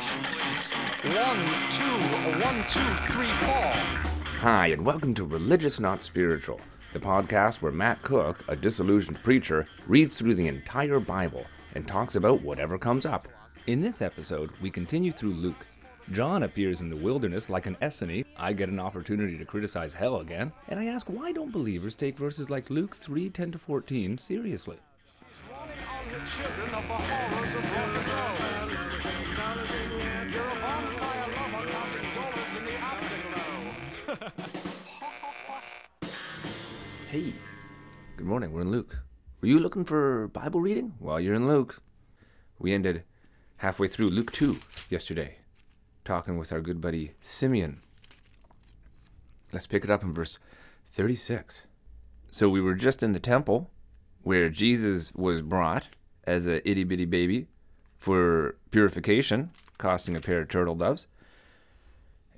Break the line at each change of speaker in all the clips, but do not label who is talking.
Station, please.
One, two, one, two, three, four.
Hi, and welcome to Religious Not Spiritual, the podcast where Matt Cook, a disillusioned preacher, reads through the entire Bible and talks about whatever comes up. In this episode, we continue through Luke. John appears in the wilderness like an Essene. I get an opportunity to criticize hell again, and I ask why don't believers take verses like Luke 3 10 to 14 seriously? Hey, good morning. We're in Luke. Were you looking for Bible reading? Well, you're in Luke. We ended halfway through Luke 2 yesterday, talking with our good buddy Simeon. Let's pick it up in verse 36. So we were just in the temple where Jesus was brought as a itty bitty baby for purification, costing a pair of turtle doves.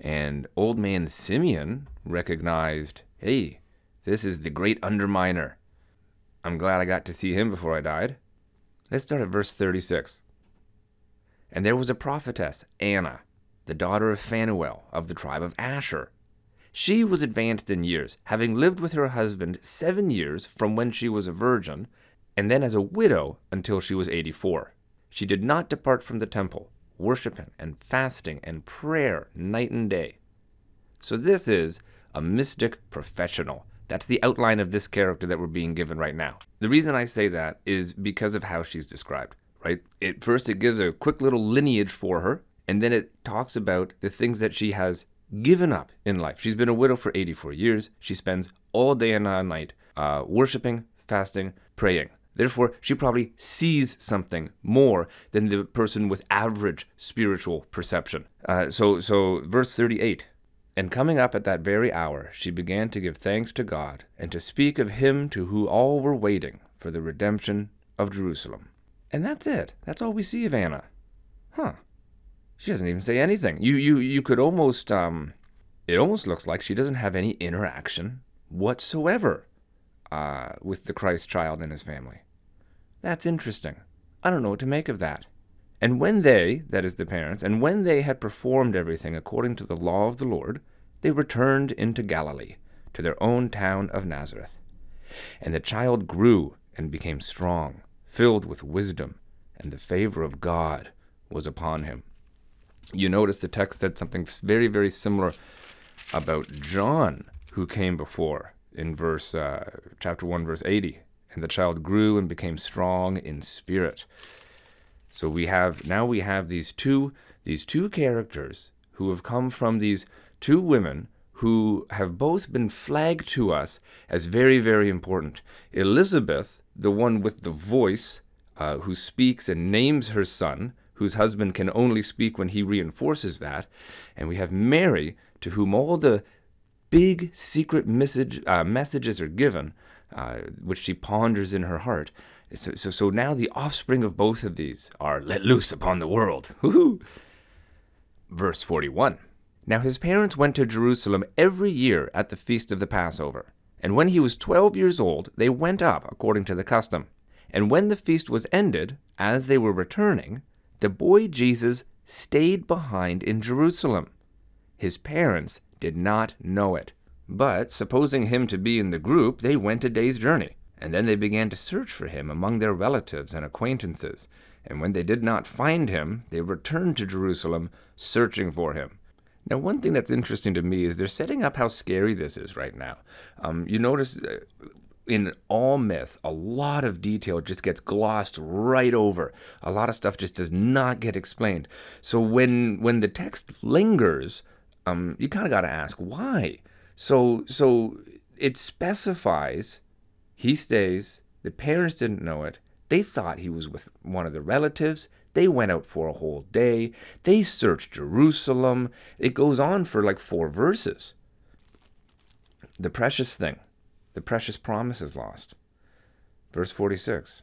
And old man Simeon recognized, hey, this is the great underminer. I'm glad I got to see him before I died. Let's start at verse 36. And there was a prophetess, Anna, the daughter of Phanuel of the tribe of Asher. She was advanced in years, having lived with her husband seven years from when she was a virgin, and then as a widow until she was 84. She did not depart from the temple, worshiping and fasting and prayer night and day. So this is a mystic professional. That's the outline of this character that we're being given right now. The reason I say that is because of how she's described, right? It first it gives a quick little lineage for her, and then it talks about the things that she has given up in life. She's been a widow for 84 years. She spends all day and all night uh, worshiping, fasting, praying. Therefore, she probably sees something more than the person with average spiritual perception. Uh, so, so verse 38 and coming up at that very hour, she began to give thanks to God, and to speak of him to whom all were waiting for the redemption of Jerusalem. And that's it. That's all we see of Anna. Huh. She doesn't even say anything. You you you could almost um it almost looks like she doesn't have any interaction whatsoever uh, with the Christ child and his family. That's interesting. I don't know what to make of that. And when they, that is the parents, and when they had performed everything according to the law of the Lord, they returned into Galilee, to their own town of Nazareth. And the child grew and became strong, filled with wisdom, and the favor of God was upon him. You notice the text said something very, very similar about John, who came before in verse uh, chapter one, verse eighty. And the child grew and became strong in spirit. So we have now we have these two these two characters who have come from these two women who have both been flagged to us as very very important. Elizabeth, the one with the voice, uh, who speaks and names her son, whose husband can only speak when he reinforces that, and we have Mary, to whom all the big secret message uh, messages are given, uh, which she ponders in her heart. So, so, so now the offspring of both of these are let loose upon the world. Verse 41. Now his parents went to Jerusalem every year at the feast of the Passover. And when he was twelve years old, they went up according to the custom. And when the feast was ended, as they were returning, the boy Jesus stayed behind in Jerusalem. His parents did not know it. But supposing him to be in the group, they went a day's journey. And then they began to search for him among their relatives and acquaintances. And when they did not find him, they returned to Jerusalem, searching for him. Now, one thing that's interesting to me is they're setting up how scary this is right now. Um, you notice uh, in all myth, a lot of detail just gets glossed right over. A lot of stuff just does not get explained. So when when the text lingers, um, you kind of got to ask why. So so it specifies he stays. The parents didn't know it. They thought he was with one of the relatives. They went out for a whole day. They searched Jerusalem. It goes on for like four verses. The precious thing, the precious promise is lost. Verse 46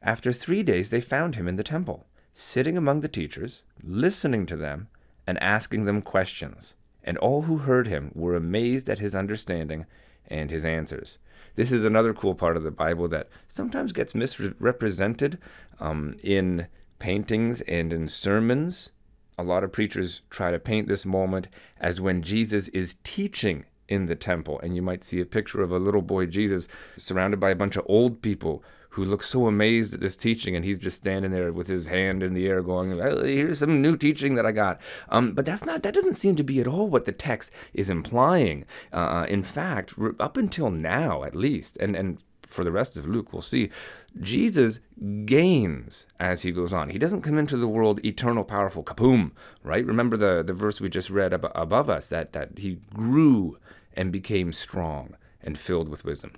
After three days, they found him in the temple, sitting among the teachers, listening to them, and asking them questions. And all who heard him were amazed at his understanding and his answers. This is another cool part of the Bible that sometimes gets misrepresented um, in paintings and in sermons. a lot of preachers try to paint this moment as when Jesus is teaching in the temple. And you might see a picture of a little boy Jesus surrounded by a bunch of old people who looks so amazed at this teaching, and he's just standing there with his hand in the air, going, "Here's some new teaching that I got." Um, but that's not. That doesn't seem to be at all what the text is implying. Uh, in fact, up until now, at least, and and for the rest of Luke, we'll see, Jesus gains as he goes on. He doesn't come into the world eternal, powerful, kaboom, right? Remember the, the verse we just read ab- above us that, that he grew and became strong and filled with wisdom.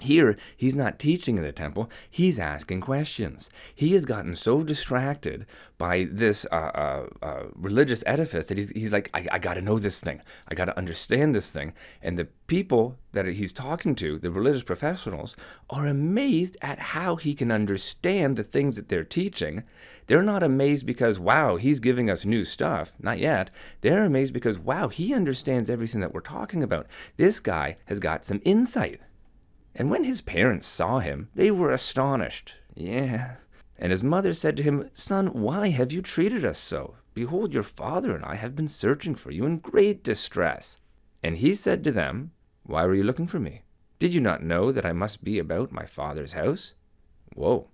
Here, he's not teaching in the temple, he's asking questions. He has gotten so distracted by this uh, uh, uh, religious edifice that he's, he's like, I, I got to know this thing. I got to understand this thing. And the people that he's talking to, the religious professionals, are amazed at how he can understand the things that they're teaching. They're not amazed because, wow, he's giving us new stuff. Not yet. They're amazed because, wow, he understands everything that we're talking about. This guy has got some insight. And when his parents saw him, they were astonished. Yeah. And his mother said to him, Son, why have you treated us so? Behold, your father and I have been searching for you in great distress. And he said to them, Why were you looking for me? Did you not know that I must be about my father's house? Whoa,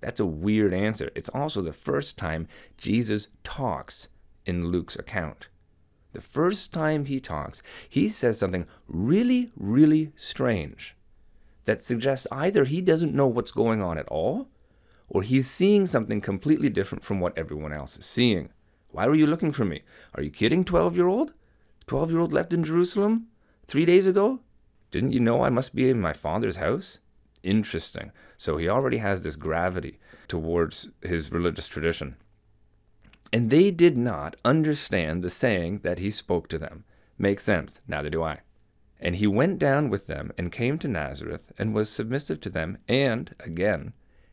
that's a weird answer. It's also the first time Jesus talks in Luke's account. The first time he talks, he says something really, really strange that suggests either he doesn't know what's going on at all, or he's seeing something completely different from what everyone else is seeing. Why were you looking for me? Are you kidding, 12 year old? 12 year old left in Jerusalem three days ago? Didn't you know I must be in my father's house? Interesting. So he already has this gravity towards his religious tradition. And they did not understand the saying that he spoke to them. Makes sense. Neither do I. And he went down with them and came to Nazareth and was submissive to them. And, again,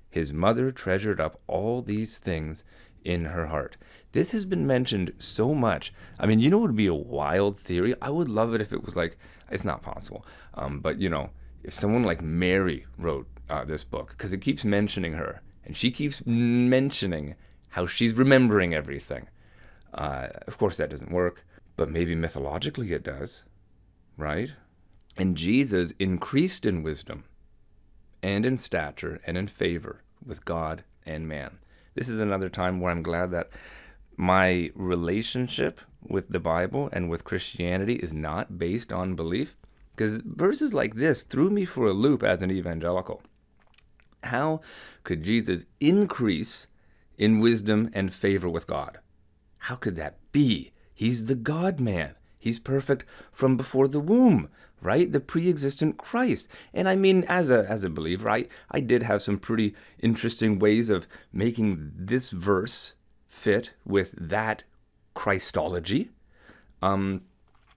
his mother treasured up all these things in her heart. This has been mentioned so much. I mean, you know, it would be a wild theory. I would love it if it was like, it's not possible. Um, but, you know, if someone like Mary wrote uh, this book, because it keeps mentioning her, and she keeps mentioning how she's remembering everything. Uh, of course, that doesn't work, but maybe mythologically it does right? And Jesus increased in wisdom and in stature and in favor with God and man. This is another time where I'm glad that my relationship with the Bible and with Christianity is not based on belief. Because verses like this threw me for a loop as an evangelical. How could Jesus increase in wisdom and favor with God? How could that be? He's the God man. He's perfect from before the womb, right? The pre-existent Christ. And I mean, as a as a believer, I, I did have some pretty interesting ways of making this verse fit with that Christology. Um,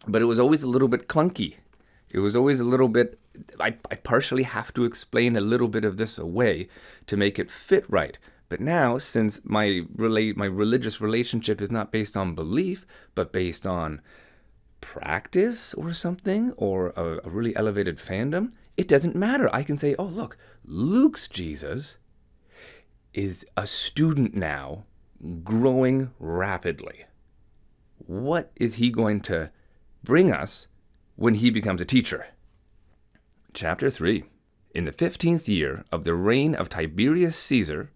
but it was always a little bit clunky. It was always a little bit I, I partially have to explain a little bit of this away to make it fit right. But now, since my relate my religious relationship is not based on belief, but based on practice or something or a, a, really elevated fandom, it doesn't matter. I can say, oh, look, Luke's Jesus is a student now growing rapidly. What is he going to bring us when he becomes a teacher? Chapter 3 In the fifteenth year of the reign of Tiberius Caesar,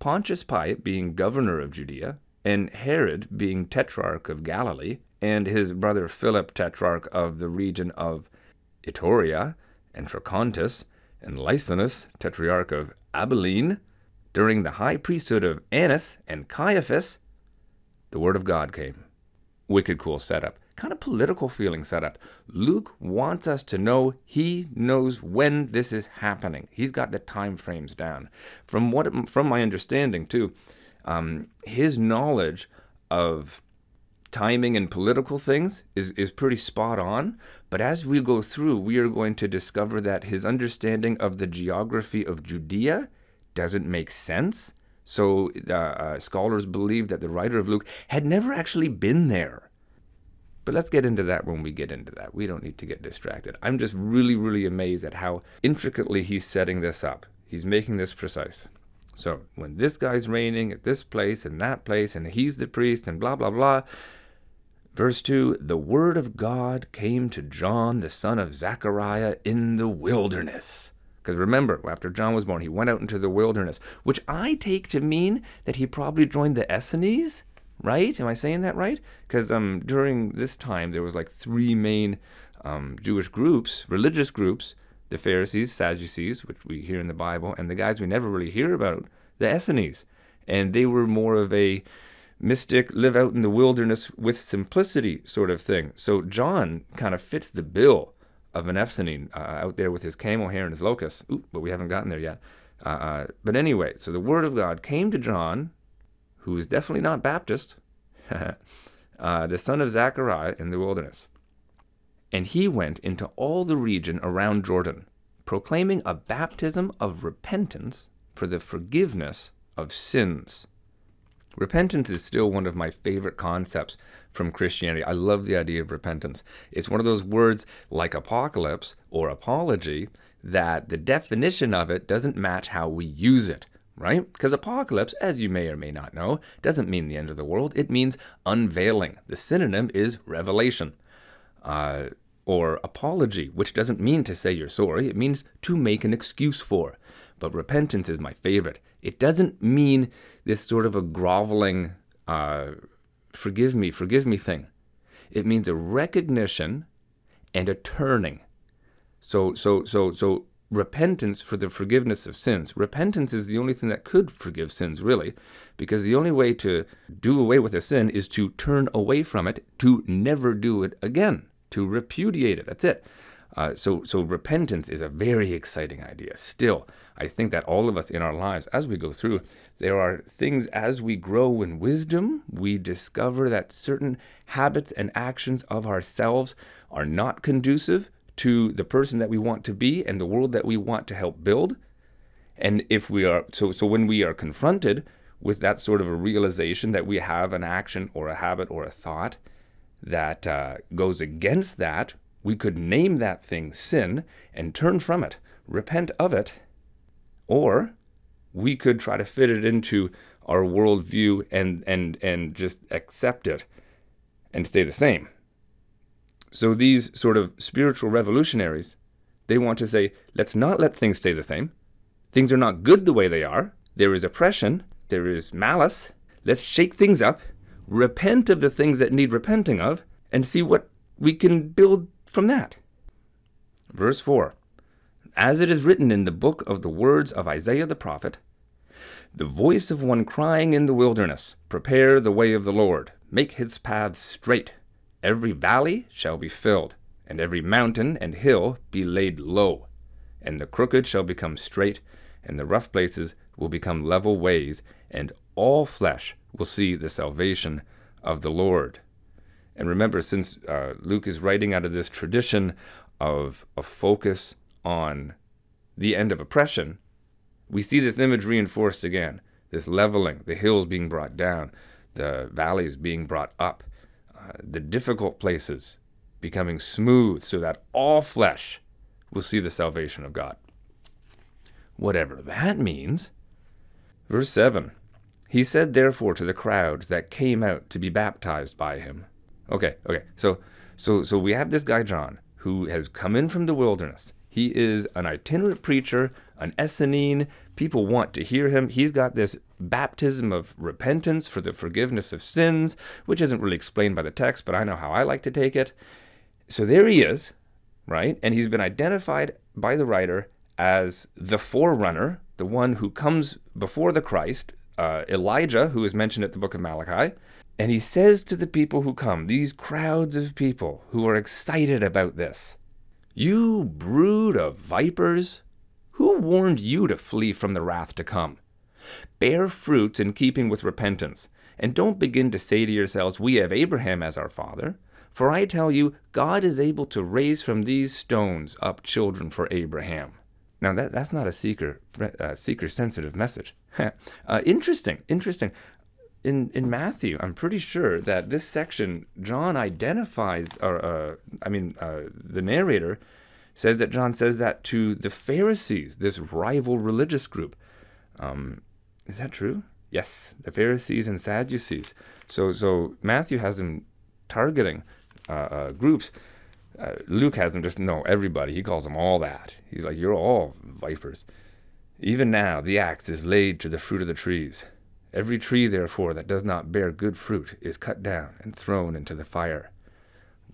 Pontius Pilate being governor of Judea, and Herod being tetrarch of Galilee, and his brother Philip, tetrarch of the region of Iturea and Trachonitis, and Lysanias, tetrarch of Abilene, during the high priesthood of Annas and Caiaphas, the word of God came. Wicked cool setup. Kind of political feeling setup. Luke wants us to know he knows when this is happening. He's got the time frames down. From what from my understanding too, um, his knowledge of timing and political things is, is pretty spot on. But as we go through, we are going to discover that his understanding of the geography of Judea doesn't make sense. So uh, uh, scholars believe that the writer of Luke had never actually been there. But let's get into that when we get into that. We don't need to get distracted. I'm just really, really amazed at how intricately he's setting this up. He's making this precise. So when this guy's reigning at this place and that place, and he's the priest, and blah, blah, blah. Verse 2 The word of God came to John, the son of Zechariah, in the wilderness. Because remember, after John was born, he went out into the wilderness, which I take to mean that he probably joined the Essenes, right? Am I saying that right? Because um, during this time, there was like three main um, Jewish groups, religious groups the Pharisees, Sadducees, which we hear in the Bible, and the guys we never really hear about, the Essenes. And they were more of a mystic, live out in the wilderness with simplicity sort of thing. So John kind of fits the bill of an Essene uh, out there with his camel hair and his locusts. Ooh, but we haven't gotten there yet. Uh, uh, but anyway, so the word of God came to John, who is definitely not Baptist, uh, the son of Zechariah in the wilderness. And he went into all the region around Jordan, proclaiming a baptism of repentance for the forgiveness of sins. Repentance is still one of my favorite concepts from Christianity. I love the idea of repentance. It's one of those words like apocalypse or apology that the definition of it doesn't match how we use it, right? Because apocalypse, as you may or may not know, doesn't mean the end of the world. It means unveiling. The synonym is revelation. Uh, or apology, which doesn't mean to say you're sorry, it means to make an excuse for. But repentance is my favorite. It doesn't mean this sort of a groveling, uh, forgive me, forgive me thing. It means a recognition and a turning. So, so, so, so, repentance for the forgiveness of sins. Repentance is the only thing that could forgive sins, really, because the only way to do away with a sin is to turn away from it, to never do it again to repudiate it. That's it. Uh, so, so repentance is a very exciting idea. Still, I think that all of us in our lives, as we go through, there are things as we grow in wisdom, we discover that certain habits and actions of ourselves are not conducive to the person that we want to be and the world that we want to help build. And if we are so, so when we are confronted with that sort of a realization that we have an action or a habit or a thought that uh, goes against that, we could name that thing sin and turn from it, repent of it, or we could try to fit it into our worldview and, and, and just accept it and stay the same. So these sort of spiritual revolutionaries, they want to say, let's not let things stay the same. Things are not good the way they are. There is oppression, there is malice. Let's shake things up repent of the things that need repenting of, and see what we can build from that. Verse 4 As it is written in the book of the words of Isaiah the prophet, the voice of one crying in the wilderness, Prepare the way of the Lord, make his paths straight. Every valley shall be filled, and every mountain and hill be laid low. And the crooked shall become straight, and the rough places will become level ways, and all flesh will see the salvation of the Lord. And remember, since uh, Luke is writing out of this tradition of a focus on the end of oppression, we see this image reinforced again this leveling, the hills being brought down, the valleys being brought up, uh, the difficult places becoming smooth so that all flesh will see the salvation of God. Whatever that means. Verse 7 he said, therefore, to the crowds that came out to be baptized by him. Okay, okay. So, so, so we have this guy John who has come in from the wilderness. He is an itinerant preacher, an Essene. People want to hear him. He's got this baptism of repentance for the forgiveness of sins, which isn't really explained by the text, but I know how I like to take it. So there he is, right? And he's been identified by the writer as the forerunner, the one who comes before the Christ, uh, Elijah, who is mentioned at the book of Malachi, and he says to the people who come, these crowds of people who are excited about this, You brood of vipers, who warned you to flee from the wrath to come? Bear fruits in keeping with repentance, and don't begin to say to yourselves, We have Abraham as our father. For I tell you, God is able to raise from these stones up children for Abraham. Now that that's not a seeker uh, seeker sensitive message. uh, interesting, interesting. In in Matthew, I'm pretty sure that this section John identifies, or uh, I mean, uh, the narrator says that John says that to the Pharisees, this rival religious group. Um, Is that true? Yes, the Pharisees and Sadducees. So, so Matthew has them targeting uh, uh, groups. Uh, Luke has them just no everybody. He calls them all that. He's like, you're all vipers. Even now, the axe is laid to the fruit of the trees. Every tree, therefore, that does not bear good fruit is cut down and thrown into the fire.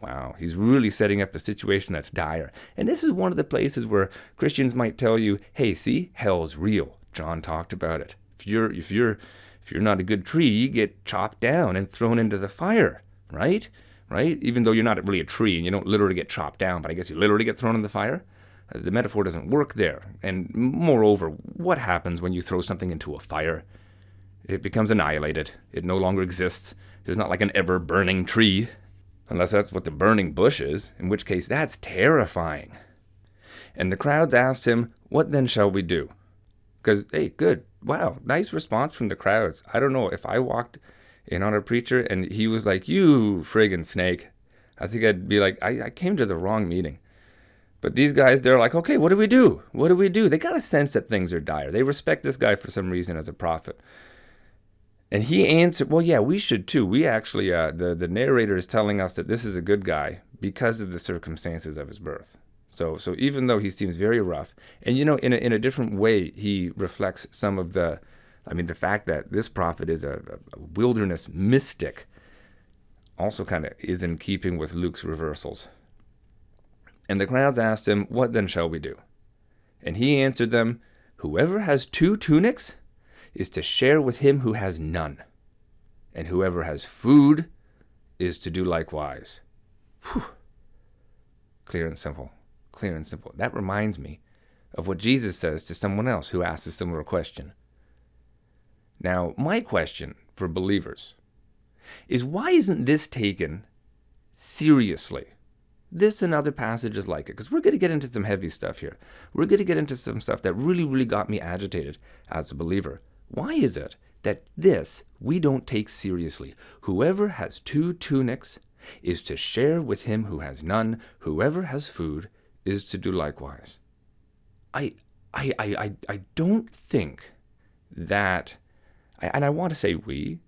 Wow, he's really setting up a situation that's dire. And this is one of the places where Christians might tell you, "Hey, see, hell's real." John talked about it. If you're if you're if you're not a good tree, you get chopped down and thrown into the fire, right? Right? Even though you're not really a tree and you don't literally get chopped down, but I guess you literally get thrown in the fire. Uh, the metaphor doesn't work there. And moreover, what happens when you throw something into a fire? It becomes annihilated. It no longer exists. There's not like an ever burning tree. Unless that's what the burning bush is, in which case that's terrifying. And the crowds asked him, What then shall we do? Because, hey, good. Wow, nice response from the crowds. I don't know if I walked in on a preacher and he was like, You friggin' snake. I think I'd be like, I, I came to the wrong meeting. But these guys, they're like, okay, what do we do? What do we do? They got a sense that things are dire. They respect this guy for some reason as a prophet. And he answered, "Well, yeah, we should too. We actually, uh, the the narrator is telling us that this is a good guy because of the circumstances of his birth. So, so even though he seems very rough, and you know, in a, in a different way, he reflects some of the, I mean, the fact that this prophet is a, a wilderness mystic, also kind of is in keeping with Luke's reversals. And the crowds asked him, "What then shall we do?" And he answered them, "Whoever has two tunics." Is to share with him who has none. And whoever has food is to do likewise. Whew. Clear and simple. Clear and simple. That reminds me of what Jesus says to someone else who asks a similar question. Now, my question for believers is why isn't this taken seriously? This and other passages like it, because we're going to get into some heavy stuff here. We're going to get into some stuff that really, really got me agitated as a believer. Why is it that this we don't take seriously? Whoever has two tunics is to share with him who has none. Whoever has food is to do likewise. I, I, I, I, I don't think that, and I want to say we,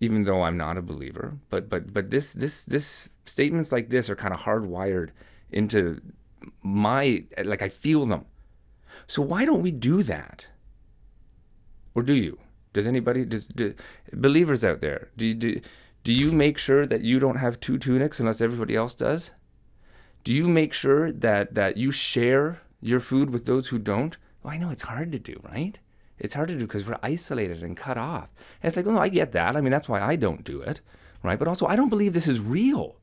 even though I'm not a believer, but but but this this this statements like this are kind of hardwired into my like I feel them. So why don't we do that? Or do you? Does anybody, does, do, believers out there, do, do, do you make sure that you don't have two tunics unless everybody else does? Do you make sure that, that you share your food with those who don't? Well, I know it's hard to do, right? It's hard to do because we're isolated and cut off. And it's like, oh, no, I get that. I mean, that's why I don't do it, right? But also, I don't believe this is real.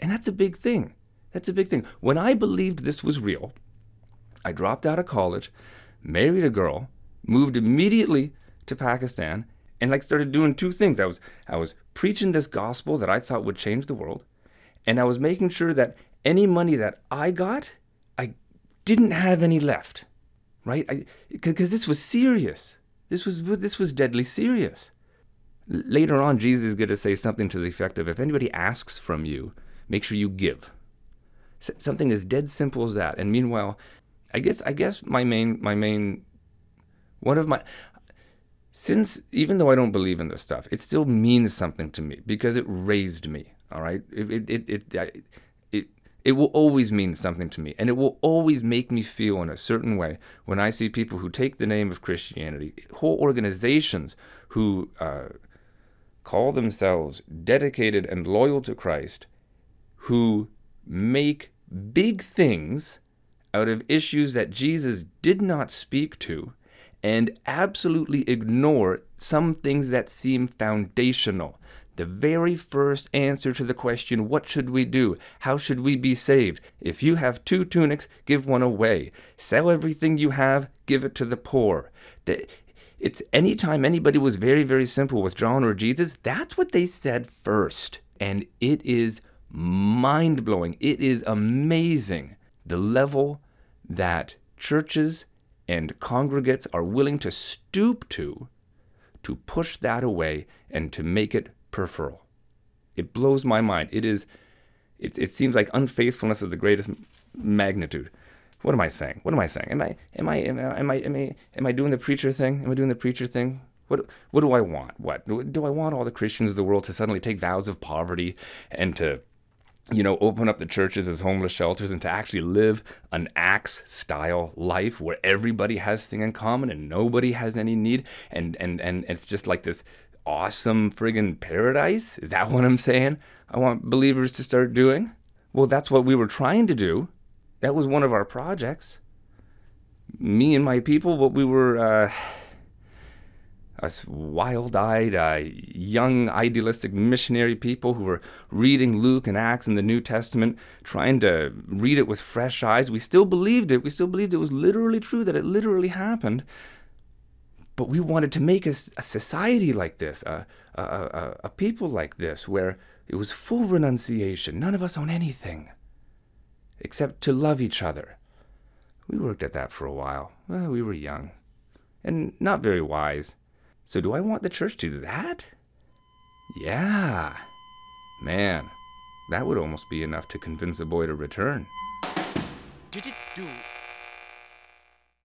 And that's a big thing. That's a big thing. When I believed this was real, I dropped out of college, married a girl, moved immediately to Pakistan and like started doing two things. I was I was preaching this gospel that I thought would change the world, and I was making sure that any money that I got, I didn't have any left, right? Because this was serious. This was this was deadly serious. Later on, Jesus is going to say something to the effect of, "If anybody asks from you, make sure you give." something as dead simple as that. And meanwhile, I guess I guess my main my main one of my since even though I don't believe in this stuff, it still means something to me because it raised me. All right, it it it it, it, it will always mean something to me, and it will always make me feel in a certain way when I see people who take the name of Christianity, whole organizations who uh, call themselves dedicated and loyal to Christ, who make big things out of issues that Jesus did not speak to and absolutely ignore some things that seem foundational. The very first answer to the question, What should we do? How should we be saved? If you have two tunics, give one away. Sell everything you have, give it to the poor. The, it's anytime anybody was very, very simple with John or Jesus, that's what they said first. And it is mind blowing. It is amazing the level that churches and congregates are willing to stoop to to push that away and to make it peripheral. It blows my mind. It is it, it seems like unfaithfulness of the greatest magnitude. What am I saying? What am I saying? Am I am I am I am I am I, am I doing the preacher thing? Am I doing the preacher thing? What what do I want? What do I want all the Christians of the world to suddenly take vows of poverty and to you know, open up the churches as homeless shelters and to actually live an Acts style life where everybody has thing in common and nobody has any need and and and it's just like this awesome friggin' paradise? Is that what I'm saying? I want believers to start doing? Well, that's what we were trying to do. That was one of our projects. Me and my people, what we were uh us wild eyed, uh, young, idealistic missionary people who were reading Luke and Acts and the New Testament, trying to read it with fresh eyes. We still believed it. We still believed it was literally true, that it literally happened. But we wanted to make a, a society like this, a, a, a, a people like this, where it was full renunciation. None of us own anything except to love each other. We worked at that for a while. Well, we were young and not very wise. So, do I want the church to do that? Yeah. Man, that would almost be enough to convince a boy to return.
Did it do